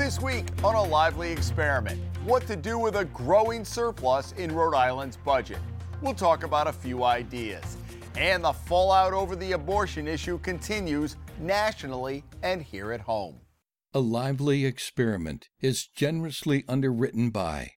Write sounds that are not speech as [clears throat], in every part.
This week on a lively experiment, what to do with a growing surplus in Rhode Island's budget. We'll talk about a few ideas. And the fallout over the abortion issue continues nationally and here at home. A lively experiment is generously underwritten by.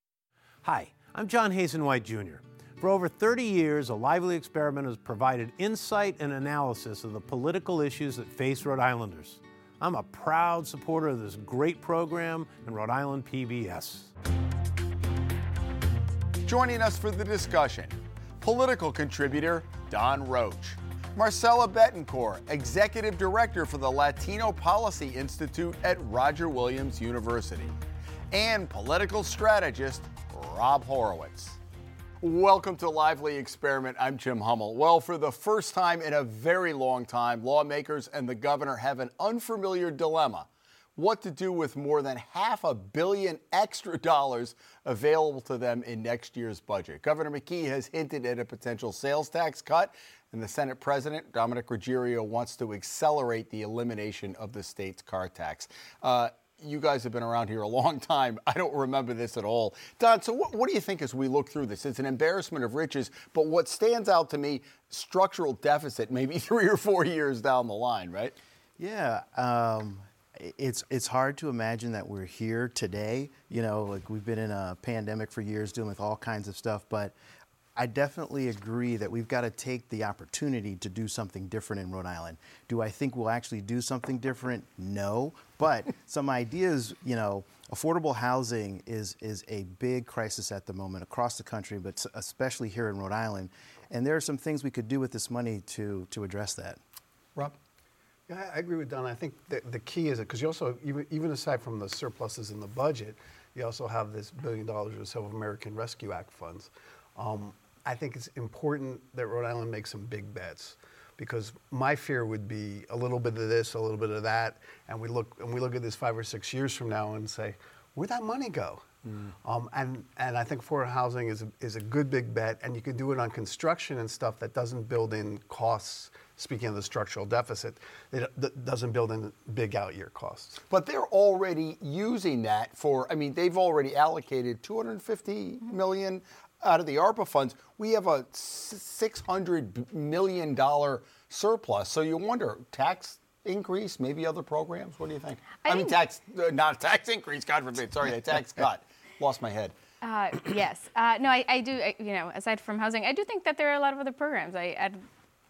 Hi, I'm John Hazen White Jr. For over 30 years, A Lively Experiment has provided insight and analysis of the political issues that face Rhode Islanders. I'm a proud supporter of this great program in Rhode Island PBS. Joining us for the discussion, political contributor Don Roach, Marcela Betancur, Executive Director for the Latino Policy Institute at Roger Williams University, and political strategist Rob Horowitz. Welcome to Lively Experiment. I'm Jim Hummel. Well, for the first time in a very long time, lawmakers and the governor have an unfamiliar dilemma what to do with more than half a billion extra [laughs] dollars available to them in next year's budget. Governor McKee has hinted at a potential sales tax cut, and the Senate President, Dominick Ruggerio, wants to accelerate the elimination of the state's car tax. Uh, you guys have been around here a long time. I don't remember this at all. Don, so what, what, do you think as we look through this? It's an embarrassment of riches, but what stands out to me, structural deficit maybe [laughs] three or four years down the line, right? Yeah. Um, it's it's hard to imagine that we're here today. You know, like we've been in a pandemic for years, dealing with all kinds of stuff. But I definitely agree that we've got to take the opportunity to do something different in Rhode Island. Do I think we'll actually do something different? No. But some ideas, you know, affordable housing is is a big crisis at the moment across the country, but especially here in Rhode Island. And there are some things we could do with this money to to address that. Rob. Yeah, I agree with Don. I think the, the key is it because you also, even, even aside from the surpluses in the budget, you also have this billion dollars or so of American Rescue Act funds. Um, I think it's important that Rhode Island makes some big bets because my fear would be a little bit of this, a little bit of that, and we look and we look at this five or six years from now and say, where'd that money go? Mm. Um, and and I think affordable housing is a, is a good big bet, and you can do it on construction and stuff that doesn't build in costs speaking of the structural deficit, it doesn't build in big out year costs. But they're already using that for, I mean, they've already allocated 250 million out of the ARPA funds. We have a $600 million surplus. So you wonder, tax increase, maybe other programs? What do you think? I, I mean, tax, uh, not tax increase, God forbid. Sorry, a tax [laughs] cut. Lost my head. Uh, yes. Uh, no, I, I do, I, you know, aside from housing, I do think that there are a lot of other programs. I, I'd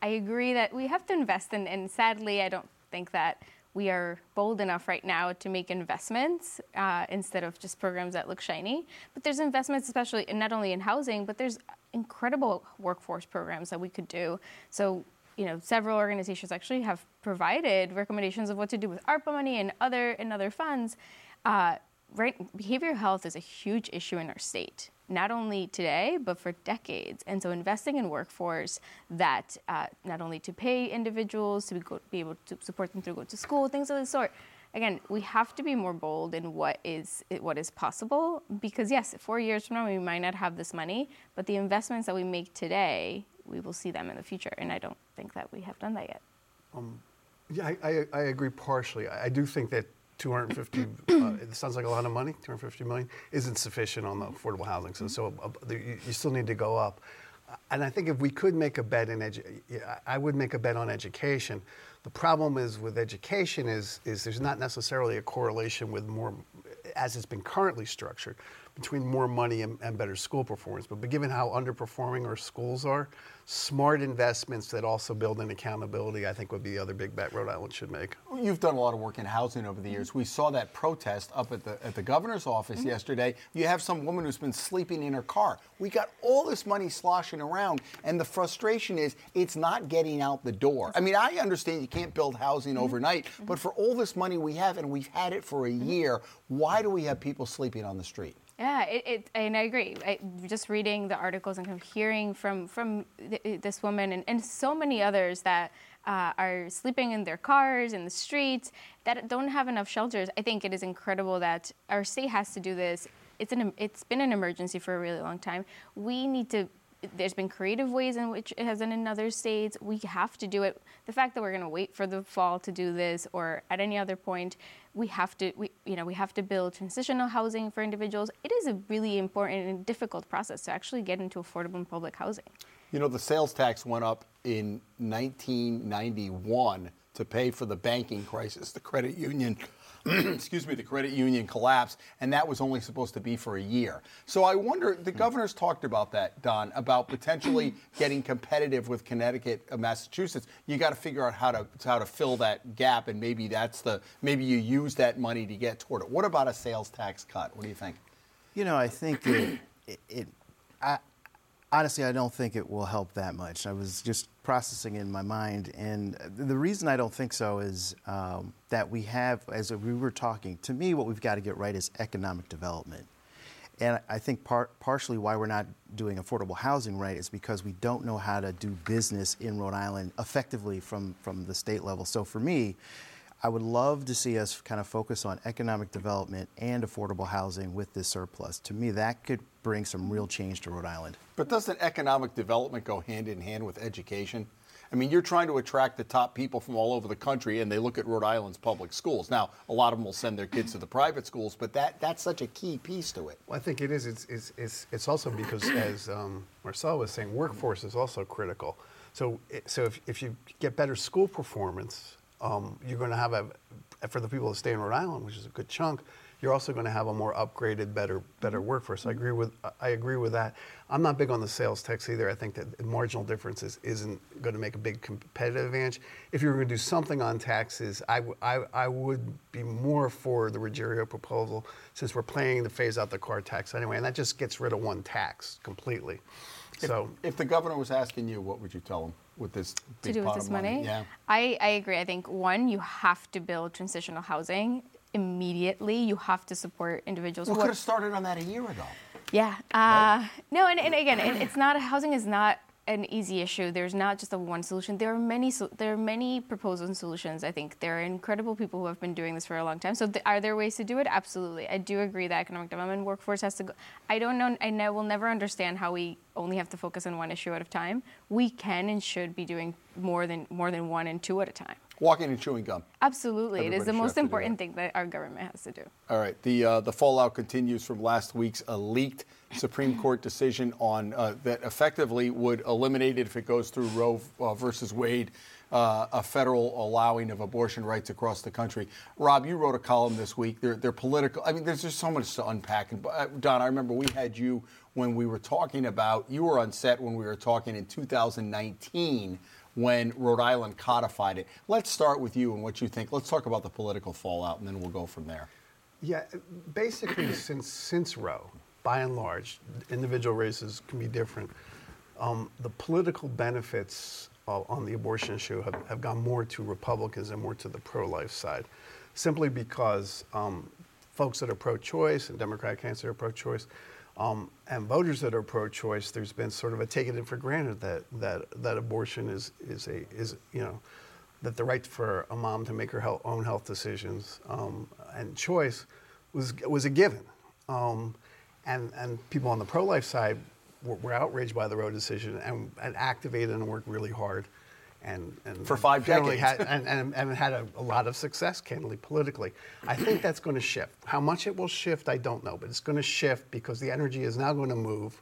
I agree that we have to invest, in, and sadly, I don't think that we are bold enough right now to make investments uh, instead of just programs that look shiny. But there's investments, especially not only in housing, but there's incredible workforce programs that we could do. So, you know, several organizations actually have provided recommendations of what to do with ARPA money and other and other funds. Uh, right, behavioral health is a huge issue in our state not only today, but for decades. And so investing in workforce that uh, not only to pay individuals, to be, go, be, able to support them through go to school, things of the sort. Again, we have to be more bold in what is what is possible because yes, four years from now we might not have this money, but the investments that we make today, we will see them in the future, and I don't think that we have done that yet. Um, yeah, I, I, I, agree partially. I do think that 250, uh, it sounds like a lot of money, 250 million, isn't sufficient on the affordable housing. So, so uh, you, you, still need to go up. And I think if we could make a bet in edu- I would make a bet on education. The problem is with education is, is there's not necessarily a correlation with more, as it's been currently structured, between more money and, and better school performance. But, but given how underperforming our schools are, smart investments that also build in accountability, I think would be the other big bet Rhode Island should make. You've done a lot of work in housing over the years. We saw that protest up at the at the governor's office mm-hmm. yesterday. You have some woman who's been sleeping in her car. We got all this money sloshing around, and the frustration is it's not getting out the door. I mean, I understand you can't build housing mm-hmm. overnight, mm-hmm. but for all this money we have, and we've had it for a mm-hmm. year, why do we have people sleeping on the street? Yeah, it, it, and I agree. I, just reading the articles and kind of hearing from from th- this woman and, and so many others that uh, are sleeping in their cars in the streets that don't have enough shelters. I think it is incredible that our state has to do this. It's an it's been an emergency for a really long time. We need to there's been creative ways in which it has done in other states. We have to do it. The fact that we're going to wait for the fall to do this, or at any other point, we have to, we, you know, we have to build transitional housing for individuals. It is a really important and difficult process to actually get into affordable public housing. You know, the sales tax went up in 1991 to pay for the banking crisis, the credit union [clears throat] excuse me, the credit union collapse, and that was only supposed to be for a year. So I wonder, the governor's talked about that, Don, about potentially [clears throat] getting competitive with Connecticut, uh, Massachusetts. You got to figure out how to how to fill that gap, and maybe that's the maybe you use that money to get toward it. What about a sales tax cut? What do you think? You know, I think it, it, it I, honestly, I don't think it will help that much. I was just processing in my mind, and the reason I don't think so is um, that we have, as we were talking, to me, what we've got to get right is economic development. And I think par- partially why we're not doing affordable housing right is because we don't know how to do business in Rhode Island effectively from, from the state level. So for me, I would love to see us kind of focus on economic development and affordable housing with this surplus. To me, that could bring some real change to Rhode Island. But doesn't economic development go hand in hand with education? I mean, you're trying to attract the top people from all over the country, and they look at Rhode Island's public schools. Now, a lot of them will send their kids to the private schools, but that, that's such a key piece to it. Well, I think it is. It's, it's, it's, it's also because, as um, Marcel was saying, workforce is also critical. So, so if, if you get better school performance, um, you're going to have a, for the people that stay in Rhode Island, which is a good chunk, you're also going to have a more upgraded, better, better workforce. I agree with, I agree with that. I'm not big on the sales tax either. I think that marginal differences isn't going to make a big competitive advantage. If you were going to do something on taxes, I, I, I would be more for the Ruggerio proposal since we're planning to phase out the car tax anyway, and that just gets rid of one tax completely. If, so, if the governor was asking you, what would you tell him? With this to do with this money. money. Yeah, I, I agree. I think one, you have to build transitional housing immediately. You have to support individuals. We could have started on that a year ago. Yeah. Uh, right? No, and, and again, it, it's not housing is not an easy issue. There's not just a one solution. There are many. There are many proposals and solutions. I think there are incredible people who have been doing this for a long time. So, th- are there ways to do it? Absolutely. I do agree that economic development workforce has to go. I don't know. I know, will never understand how we only have to focus on one issue at a time. We can and should be doing more than more than one and two at a time. Walking and chewing gum. Absolutely, Everybody it is the most important thing that our government has to do. All right, the uh, the fallout continues from last week's uh, leaked Supreme Court decision on uh, that effectively would eliminate it if it goes through Roe uh, versus Wade. Uh, a federal allowing of abortion rights across the country. Rob, you wrote a column this week. They're, they're political. I mean, there's just so much to unpack. And uh, Don, I remember we had you when we were talking about. You were on set when we were talking in 2019 when Rhode Island codified it. Let's start with you and what you think. Let's talk about the political fallout, and then we'll go from there. Yeah, basically, [clears throat] since since Roe, by and large, individual races can be different. Um, the political benefits on the abortion issue have, have gone more to Republicans and more to the pro-life side, simply because um, folks that are pro-choice and Democratic candidates that are pro-choice um, and voters that are pro-choice, there's been sort of a taking it for granted that that that abortion is is a is you know that the right for a mom to make her health, own health decisions um, and choice was was a given, um, and and people on the pro-life side were, were, outraged by the Roe decision and, and activated and worked really hard and, and for five decades, had, and, and, and, had a, a, lot of success, candidly, politically. I think that's going to shift. How much it will shift, I don't know, but it's going to shift because the energy is now going to move,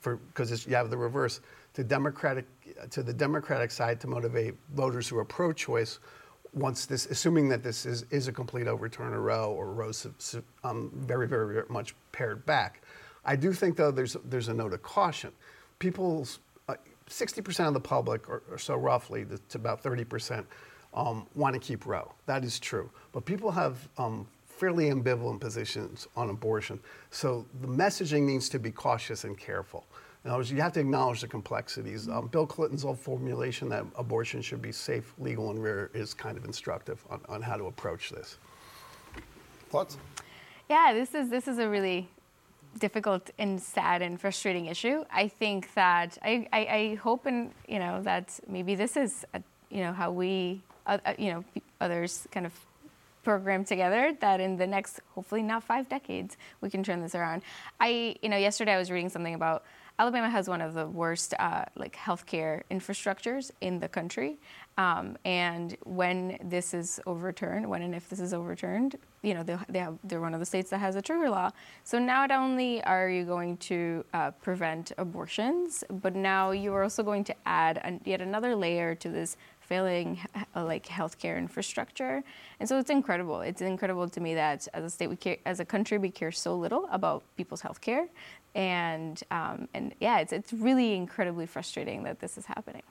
for because you have the reverse to Democratic to the Democratic side to motivate voters who are pro-choice. Once this, assuming that this is, is a complete overturn of Roe or Roe's um, very, very, very much pared back, I do think though there's there's a note of caution. People's 60% of the public, or, or so roughly, to about 30%, um, want to keep Roe. That is true. But people have um, fairly ambivalent positions on abortion. So the messaging needs to be cautious and careful. In other words, you have to acknowledge the complexities. Um, Bill Clinton's old formulation that abortion should be safe, legal, and rare is kind of instructive on, on how to approach this. Thoughts? Yeah, this is this is a really difficult and sad and frustrating issue. I think that I, I, I hope and you know that maybe this is a, you know how we uh, uh you know others kind of program together that in the next, hopefully not five decades, we can turn this around. I, you know, yesterday I was reading something about Alabama has one of the worst uh, like healthcare infrastructures in the country, um, and when this is overturned, when and if this is overturned, you know they, they have, they're one of the states that has a trigger law. So now not only are you going to uh, prevent abortions, but now you are also going to add an, yet another layer to this failing uh, like healthcare infrastructure. And so it's incredible. It's incredible to me that as a state, we care, as a country, we care so little about people's healthcare. And um, and yeah, it's it's really incredibly frustrating that this is happening.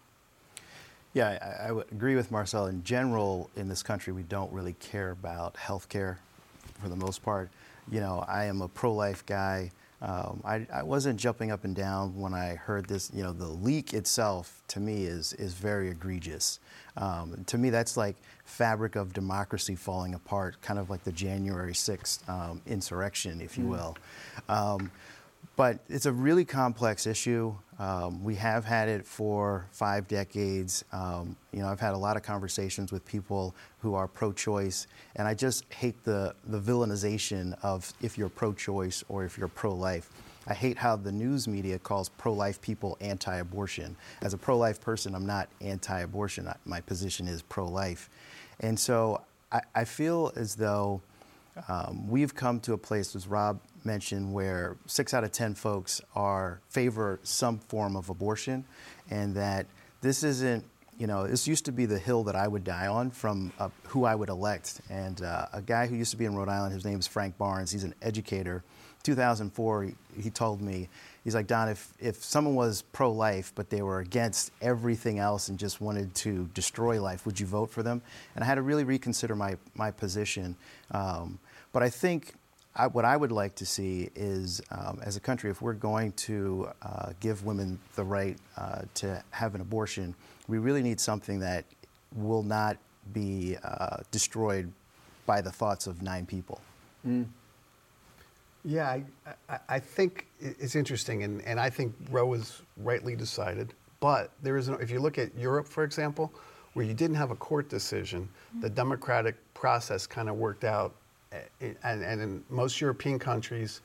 Yeah, I, I, would agree with Marcel. In general, in this country, we don't really care about healthcare for the most part. You know, I am a pro-life guy. Um, I, I, wasn't jumping up and down when I heard this. You know, the leak itself to me is is very egregious. Um, to me, that's like fabric of democracy falling apart, kind of like the January 6th um, insurrection, if you mm. will. But it's a really complex issue. Um, we have had it for five decades. Um, you know, I've had a lot of conversations with people who are pro-choice, and I just hate the, the villainization of if you're pro-choice or if you're pro-life. I hate how the news media calls pro-life people anti-abortion. As a pro-life person, I'm not anti-abortion. My position is pro-life. And so I, I feel as though um, we've come to a place, as Rob mentioned, where six out of 10 folks are favor some form of abortion, and that this isn't, you know, this used to be the hill that I would die on from uh, who I would elect. And uh, a guy who used to be in Rhode Island, his name is Frank Barnes, he's an educator. 2004, he, he told me, he's like, Don, if, if someone was pro life, but they were against everything else and just wanted to destroy life, would you vote for them? And I had to really reconsider my, my position. Um, but I think I, what I would like to see is, um, as a country, if we're going to uh, give women the right uh, to have an abortion, we really need something that will not be uh, destroyed by the thoughts of nine people. Mm. Yeah, I, I, I, think it's interesting, and, and I think Roe was rightly decided. But there is, if you look at Europe, for example, where you didn't have a court decision, the democratic process kind of worked out and, and in most European countries,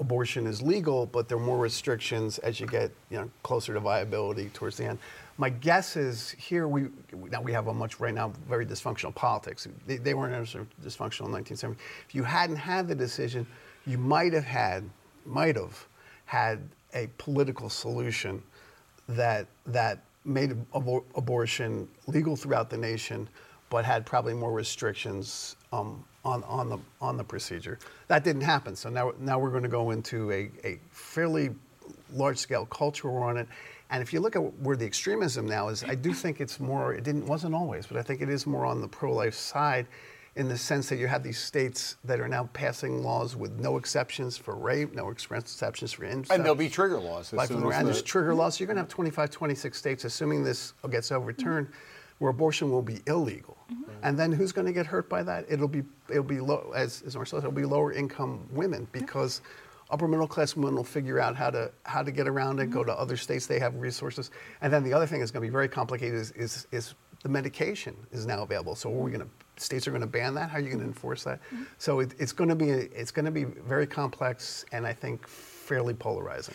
abortion is legal, but there are more restrictions as you get you know closer to viability towards the end. My guess is here we now we have a much right now very dysfunctional politics. They, they weren't dysfunctional in 1970. If you hadn't had the decision, you might have had might have had a political solution that that made abor- abortion legal throughout the nation, but had probably more restrictions um, on, on, the, on the procedure. That didn't happen. So now, now we're going to go into a, a fairly large scale cultural war on it. And if you look at where the extremism now is, I do think it's more, it didn't, wasn't always, but I think it is more on the pro life side in the sense that you have these states that are now passing laws with no exceptions for rape, no exceptions for incest. And there'll be trigger laws. And the... there's trigger laws. So you're going to have 25, 26 states, assuming this gets overturned, where abortion will be illegal. Mm-hmm. And then who's going to get hurt by that? It'll be it'll be low as as Marcela said, it'll be lower income women because upper middle class women will figure out how to how to get around it, mm-hmm. go to other states they have resources. And then the other thing that's going to be very complicated is is, is the medication is now available. So are we going to states are going to ban that? How are you going to enforce that? Mm-hmm. So it, it's going to be it's going to be very complex and I think fairly polarizing.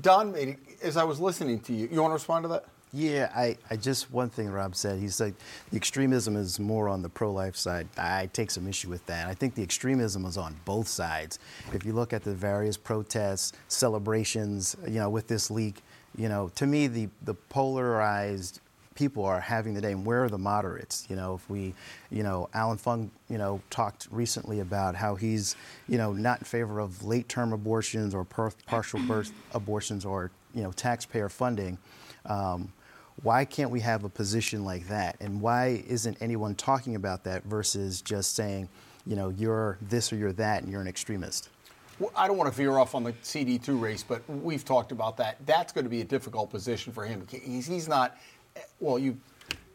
Don, as I was listening to you, you want to respond to that? Yeah, I, I just one thing Rob said. He said the extremism is more on the pro-life side. I take some issue with that. I think the extremism is on both sides. If you look at the various protests, celebrations, you know, with this leak, you know, to me the the polarized people are having the day. And where are the moderates? You know, if we, you know, Allan Fung, you know, talked recently about how he's, you know, not in favor of late-term abortions or per- partial birth [clears throat] abortions or, you know, taxpayer funding. Um, why can't we have a position like that? And why isn't anyone talking about that versus just saying, you know, you're this or you're that and you're an extremist? Well, I don't want to veer off on the CD2 race, but we've talked about that. That's going to be a difficult position for him. He's, he's not, well, you.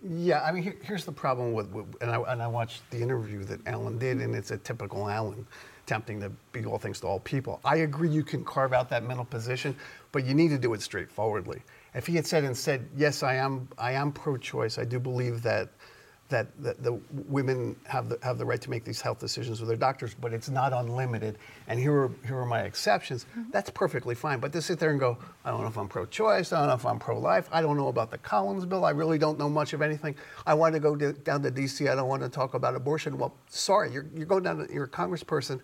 Yeah, I mean, here, here's the problem with, with and, I, and I watched the interview that Allan did, and it's a typical Allan attempting to be all things to all people. I agree you can carve out that mental position, but you need to do it straightforwardly. If he had said and said, yes, I am, I am pro-choice. I do believe that that the, the women have the, have the right to make these health decisions with their doctors, but it's not unlimited. And here are, here are my exceptions. Mm-hmm. That's perfectly fine. But to sit there and go, I don't know if I'm pro-choice, I don't know if I'm pro-life, I don't know about the Collins bill, I really don't know much of anything. I want to go to, down to D.C., I don't want to talk about abortion. Well, sorry, you're, you're going down, to, you're a congressperson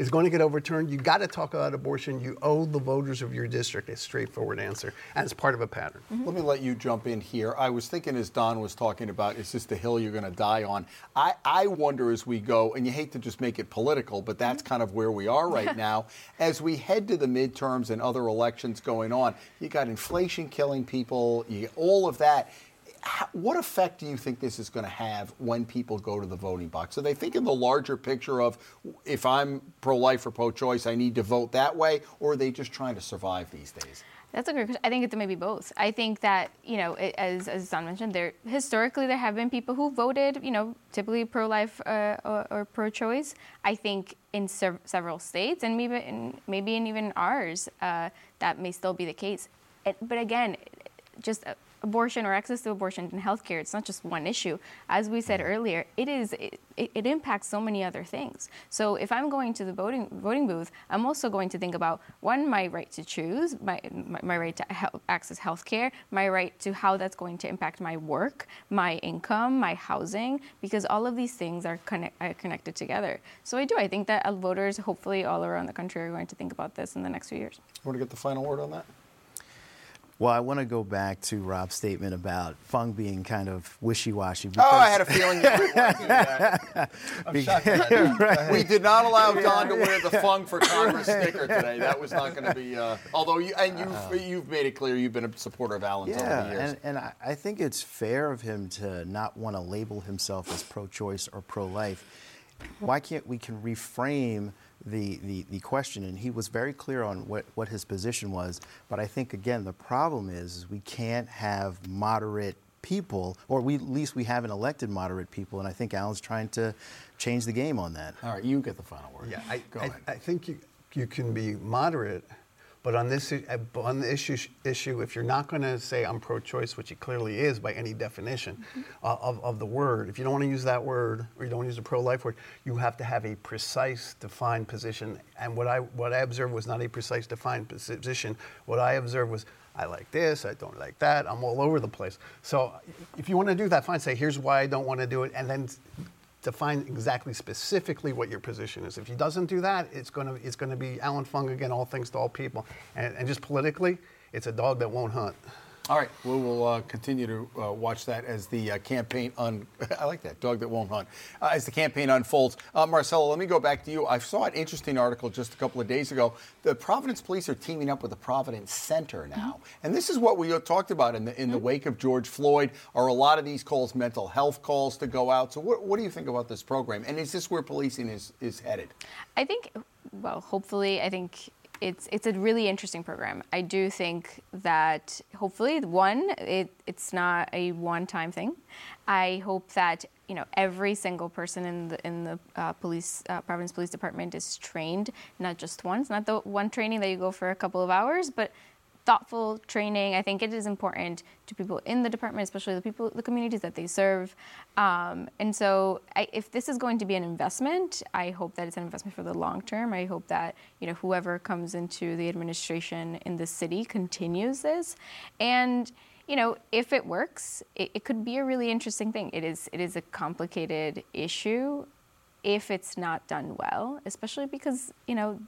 is going to get overturned. You got to talk about abortion. You owe the voters of your district a straightforward answer, and it's part of a pattern. Mm-hmm. Let me let you jump in here. I was thinking as Don was talking about, is this the hill you're going to die on? I, I wonder as we go, and you hate to just make it political, but that's kind of where we are right [laughs] now. As we head to the midterms and other elections going on, you got inflation killing people, you all of that what effect do you think this is going to have when people go to the voting box? Are they thinking the larger picture of if I'm pro life or pro choice, I need to vote that way, or are they just trying to survive these days? That's a great question. I think it's maybe both. I think that you know, it, as as Don mentioned, there historically there have been people who voted, you know, typically pro-life uh, or, or, pro-choice. I think in sev- several states and maybe in, maybe in even ours, uh, that may still be the case. It, but again, just. Uh, abortion or access to abortion in healthcare, it's not just one issue. As we said earlier, it is it, it, impacts so many other things. So if I'm going to the voting voting booth, I'm also going to think about one, my right to choose, my my, my right to he- access healthcare, my right to how that's going to impact my work, my income, my housing, because all of these things are, connect, are connected together. So I do. I think that voters, hopefully all around the country, are going to think about this in the next few years. Want to get the final word on that? Well, I want to go back to Rob's statement about Fung being kind of wishy-washy. Oh, I had a feeling you would want to do that. [laughs] [laughs] right. We did not allow Don to wear the [laughs] Fung for Congress sticker today. That was not going to be. Uh, although you and you've, uh, you've made it clear you've been a supporter of Allan's yeah, over the years. and, and I think it's fair of him to not want to label himself as pro-choice or pro-life. Why can't we can reframe? The, the, the question, and he was very clear on what, what his position was. But I think, again, the problem is, is we can't have moderate people, or we, at least we haven't elected moderate people, and I think Allan's trying to change the game on that. All right, you get the final word. Yeah, I, I, I, think you, you can be moderate but on this uh, on the issue, issue, if you're not going to say I'm pro-choice, which it clearly is by any definition mm-hmm. uh, of, of the word, if you don't want to use that word or you don't want to use a pro-life word, you have to have a precise, defined position. And what I what I observed was not a precise, defined position. What I observed was I like this, I don't like that. I'm all over the place. So if you want to do that, fine. Say here's why I don't want to do it, and then define exactly specifically what your position is. If he doesn't do that, it's going to it's going to be Allan Fung again, all things to all people, and, and just politically, it's a dog that won't hunt. All right, we will uh, continue to uh, watch that as the uh, campaign un. [laughs] I like that dog that won't hunt. Uh, as the campaign unfolds, uh, Marcela, let me go back to you. I saw an interesting article just a couple of days ago. The Providence Police are teaming up with the Providence Center now, mm-hmm. and this is what we talked about in the in the mm-hmm. wake of George Floyd. Are a lot of these calls mental health calls to go out? So, what, what do you think about this program? And is this where policing is is headed? I think. Well, hopefully, I think it's it's a really interesting program. I do think that hopefully one it, it's not a one-time thing. I hope that you know every single person in the in the uh, police uh, Police Department is trained not just once, not the one training that you go for a couple of hours, but thoughtful training. I think it is important to people in the department, especially the people, the communities that they serve. Um, and so, I, if this is going to be an investment, I hope that it's an investment for the long term. I hope that you know whoever comes into the administration in the city continues this, and you know, if it works, it, it, could be a really interesting thing. It is it is a complicated issue if it's not done well, especially because you know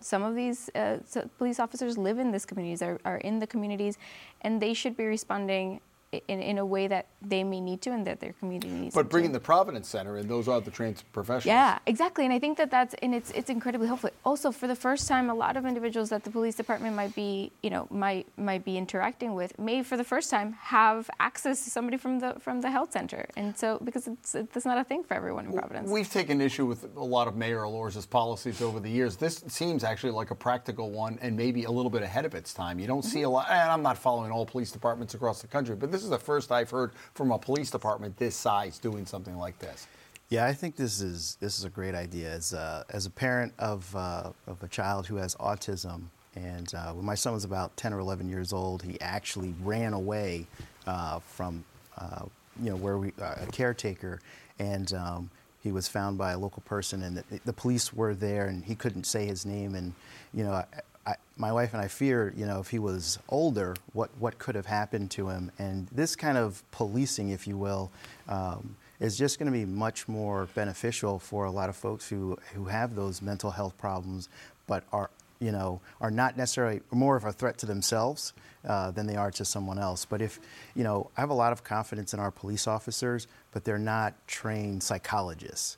some of these uh, police officers live in these communities, are, are in the communities, and they should be responding in, in a way that they may need to and that their community needs. To. But bringing to. the Providence Center and those are the trained professionals. Yeah, exactly, and I think that that's and it's it's incredibly helpful. Also, for the first time, a lot of individuals that the police department might be you know might might be interacting with may for the first time have access to somebody from the from the health center, and so because it's it's not a thing for everyone in Providence. We've taken issue with a lot of Mayor Elorza's policies over the years. This seems actually like a practical one and maybe a little bit ahead of its time. You don't mm-hmm. see a lot, and I'm not following all police departments across the country, but this this is the first I've heard from a police department this size doing something like this. Yeah, I think this is this is a great idea. As a, as a parent of uh, of a child who has autism, and uh, when my son was about 10 or 11 years old, he actually ran away uh, from uh, you know, where we uh, a caretaker, and um, he was found by a local person, and the, the police were there, and he couldn't say his name, and you know. I, I, my wife and I fear, you know, if he was older, what, what could have happened to him? And this kind of policing, if you will, um, is just going to be much more beneficial for a lot of folks who, who have those mental health problems, but are you know are not necessarily more of a threat to themselves uh, than they are to someone else. But if you know, I have a lot of confidence in our police officers, but they're not trained psychologists.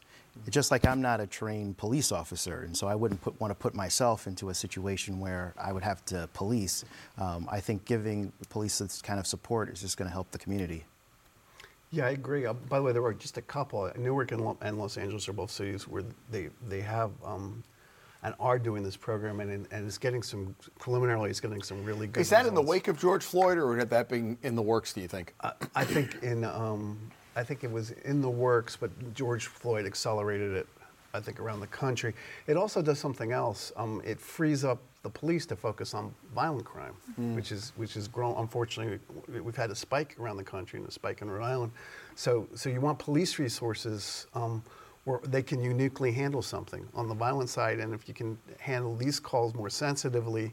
Just like I'm not a trained police officer, and so I wouldn't put, want to put myself into a situation where I would have to police. Um, I think giving the police this kind of support is just going to help the community. Yeah, I agree. Uh, by the way, there are just a couple. Newark and, Lo- and Los Angeles are both cities where they they have um, and are doing this program, and, and it's getting some preliminarily. It's getting some really good. Is that in the wake of George Floyd, or had that been in the works? Do you think? I, I think in um, I think it was in the works, but George Floyd accelerated it. I think around the country. It also does something else. Um, it frees up the police to focus on violent crime, which is which is grown. Unfortunately, we've had a spike around the country and a spike in Rhode Island. So so you want police resources. Um, where they can uniquely handle something on the violent side, and if you can handle these calls more sensitively,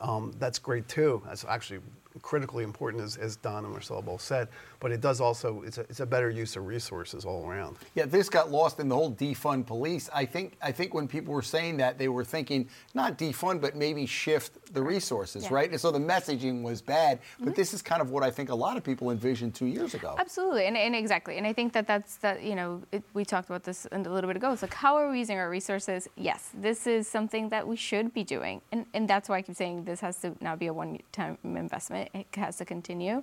um, that's great too. That's actually critically important, as, as Don and Marcel both said. But it does also, it's a, it's a better use of resources all around. Yeah, this got lost in the whole defund police. I think I think when people were saying that, they were thinking not defund, but maybe shift the resources, Yeah. right? And so the messaging was bad. But mm-hmm. this is kind of what I think a lot of people envisioned two years ago. Absolutely, and, and exactly, and I think that that's that. You know, it, we talked about this a little bit ago. It's like how are we using our resources? Yes, this is something that we should be doing, and and that's why I keep saying this has to now be a one-time investment. It has to continue,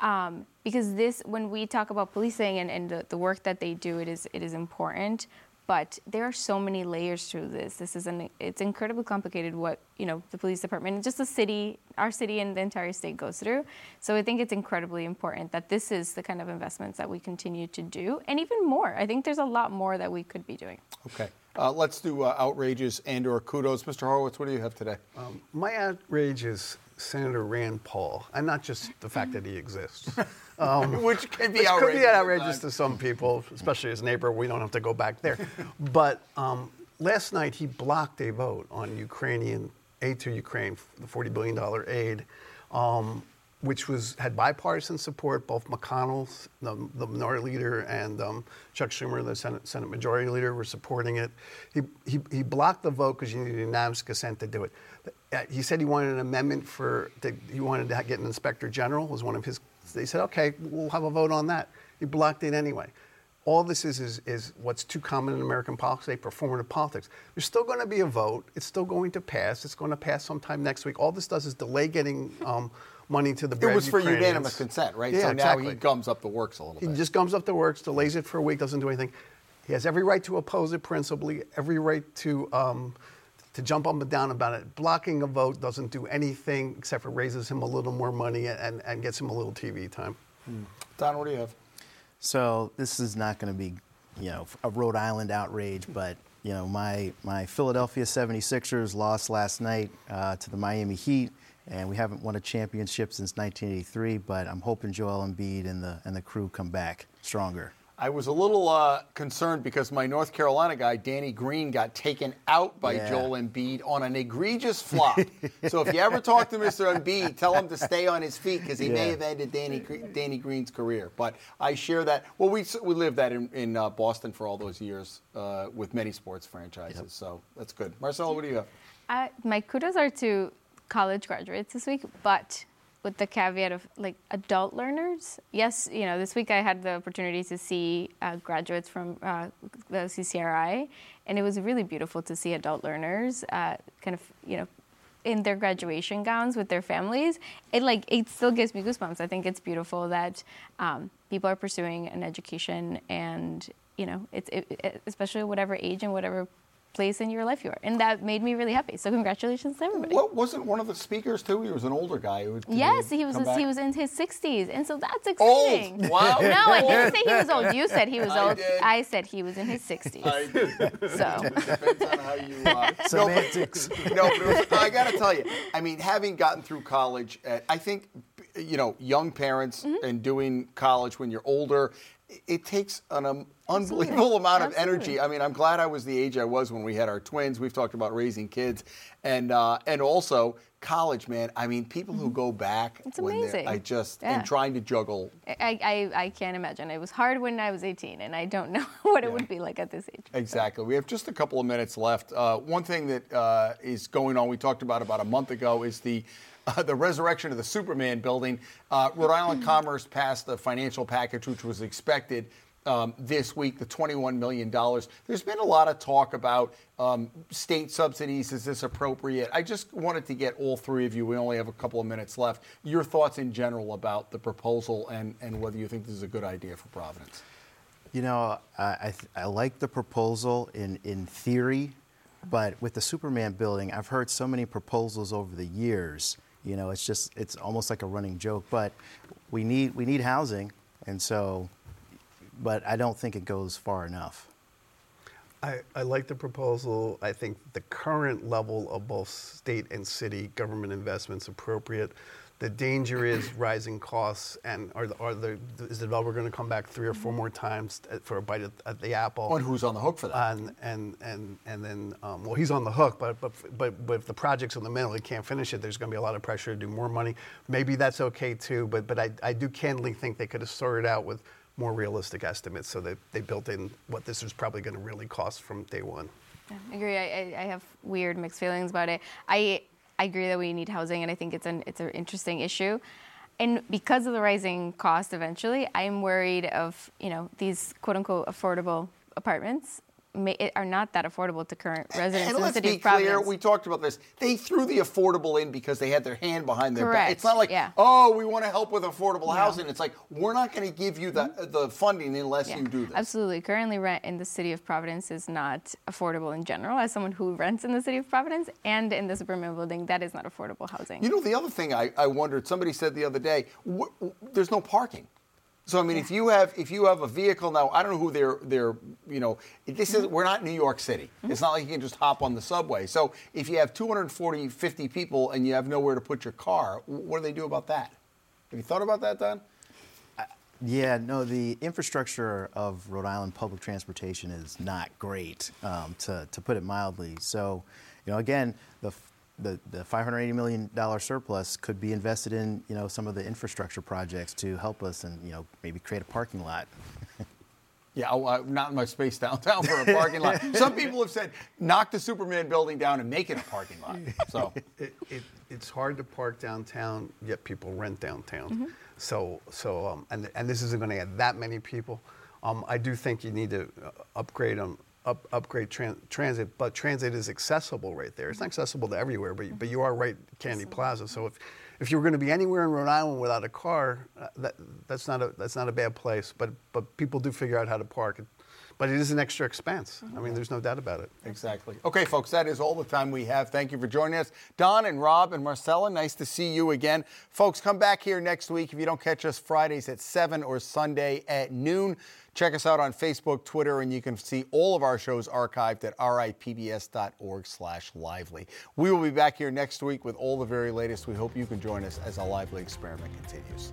um, because this, when we talk about policing and, and the, the work that they do, it is it is important. But there are so many layers to this. This is an it's incredibly complicated what you know the police department and just the city, our city and the entire state goes through. So I think it's incredibly important that this is the kind of investments that we continue to do, and even more. I think there's a lot more that we could be doing. Okay. Uh, let's do uh, outrages and or kudos. Mr. Horowitz, what do you have today? Um, my outrage is Senator Rand Paul, and not just the fact that he exists. [laughs] Um, Which can be which could outrageous be outrageous to some people, especially his neighbor. We don't have to go back there. [laughs] but um, last night he blocked a vote on Ukrainian aid to Ukraine, the $40 billion aid, um, which was had bipartisan support. Both McConnell, the, the minority leader, and um, Chuck Schumer, the Senate, Senate Majority Leader, were supporting it. He, he, he blocked the vote because you needed unanimous consent to do it. Uh, He said he wanted an amendment for, that he wanted to get an inspector general, was one of his. They said, okay, we'll have a vote on that. He blocked it anyway. All this is, is, is what's too common in American politics, they performative politics. There's still going to be a vote. It's still going to pass. It's going to pass sometime next week. All this does is delay getting um, money to the It was for Ukrainians. unanimous consent, right? Yeah, so exactly. now he gums up the works a little bit. He just gums up the works, delays it for a week, doesn't do anything. He has every right to oppose it principally, every right to um, to jump up and down about it. Blocking a vote doesn't do anything except for raises him a little more money and, and gets him a little TV time. Don, what do you have? So this is not going to be, you know, a Rhode Island outrage, but you know, my my Philadelphia 76ers lost last night uh, to the Miami Heat, and we haven't won a championship since 1983. But I'm hoping Joel Embiid and the and the crew come back stronger. I was a little uh, concerned because my North Carolina guy, Danny Green, got taken out by Yeah. Joel Embiid on an egregious [laughs] flop. so if you ever talk to Mr. Embiid, tell him to stay on his feet because he may have ended Danny, Danny Green's career. But I share that. Well, we, we lived that in, in uh, Boston for all those years uh, with many sports franchises. So that's good. Marcela, what do you have? Uh, my kudos are to college graduates this week, but with the caveat of like adult learners. Yes, you know, this week I had the opportunity to see uh, graduates from uh, the CCRI, and it was really beautiful to see adult learners uh, kind of, you know, in their graduation gowns with their families. It like it still gives me goosebumps. I think it's beautiful that um, people are pursuing an education, and you know, it's it, especially whatever age and whatever place in your life you are, and that made me really happy. So congratulations to everybody. What wasn't one of the speakers too? He was an older guy. Who Yes, he was come he was in his 60s, and so that's exciting. Old. exciting. [laughs] Wow. No, I didn't say he was old. You said he was I old. did. I said he was in his 60s. I did. [laughs] so Depends on how you. Uh, Semantics. [laughs] No, but, no, but it was, I got to tell you, I mean, having gotten through college, at, I think you know, young parents Mm-hmm. and doing college when you're older, it- takes an um, unbelievable [laughs] amount of Absolutely. energy. I mean, I'm glad I was the age I was when we had our twins. We've talked about raising kids, and uh, and also college, man. I mean, people who go back Mm-hmm. It's amazing. I just Yeah. and trying to juggle. I, I, I can't imagine. It was hard when I was 18, and I don't know [laughs] what it would be like at this age. Exactly. We have just a couple of minutes left. Uh, one thing that uh, is going on, we talked about about a month ago, is the uh, the resurrection of the Superman building. Uh, Rhode Island [clears throat] Commerce passed the financial package, which was expected. Um, this week, the $21 million. There's been a lot of talk about um, state subsidies. Is this appropriate? I just wanted to get all three of you, we only have a couple of minutes left, your thoughts in general about the proposal and, and whether you think this is a good idea for Providence. You know, I, I, th- I like the proposal in, in theory, but with the Superman building, I've heard so many proposals over the years. You know, it's just it's almost like a running joke. But we need we need housing, and so, but I don't think it goes far enough. I, I like the proposal. I think the current level of both state and city government investments appropriate. The danger is rising costs, and are the, are the is the developer going to come back three or four more times for a bite at, at the apple? And who's on the hook for that? And and and and then um, well, he's on the hook, but but but but if the project's in the middle, he can't finish it. There's going to be a lot of pressure to do more money. Maybe that's okay too, but but I I do candidly think they could have started out with more realistic estimates, so that they built in what this was probably going to really cost from day one. Yeah, I agree. I, I, I have weird mixed feelings about it. I I agree that we need housing, and I think it's an it's an interesting issue. And because of the rising cost, eventually, I'm worried of you know these quote unquote affordable apartments are not that affordable to current residents And in the let's be of Providence. clear, we talked about this. They threw the affordable in because they had their hand behind their back. Correct, It's not like, yeah. oh, we want to help with affordable housing. It's like we're not going to give you the mm-hmm. the funding unless Yeah, you do this. Absolutely. Currently, rent in the city of Providence is not affordable in general. As someone who rents in the city of Providence and in the Superman building, that is not affordable housing. You know, the other thing I, I wondered. Somebody said the other day, wh- there's no parking. So I mean, if you have if you have a vehicle now, I don't know who they're they're you know this is we're not New York City. It's not like you can just hop on the subway. So if you have 240, 50 people and you have nowhere to put your car, what do they do about that? Have you thought about that, Don? Yeah, no, the infrastructure of Rhode Island public transportation is not great, um, to, to put it mildly. So, you know, again, the, the, the $580 million surplus could be invested in, you know, some of the infrastructure projects to help us and, you know, maybe create a parking lot. [laughs] Yeah, oh, uh, not much space downtown for a parking lot. [laughs] Some people have said knock the Superman building down and make it a parking lot. [laughs] So It, it, it's hard to park downtown, yet people rent downtown. So, so um, and, and this isn't going to add that many people. Um, I do think you need to uh, upgrade them, up, upgrade tran- transit, but transit is accessible right there. It's not accessible to everywhere, but, but you are right, Kennedy Plaza. So if, if you were going to be anywhere in Rhode Island without a car, uh, that, that's, not a, that's not a bad place. But, but people do figure out how to park. But it is an extra expense. I mean, there's no doubt about it. Exactly. Okay, folks, that is all the time we have. Thank you for joining us. Don and Rob and Marcela, nice to see you again. Folks, come back here next week if you don't catch us Fridays at 7 or Sunday at noon. Check us out on Facebook, Twitter, and you can see all of our shows archived at ripbs.org slash lively. We will be back here next week with all the very latest. We hope you can join us as our lively experiment continues.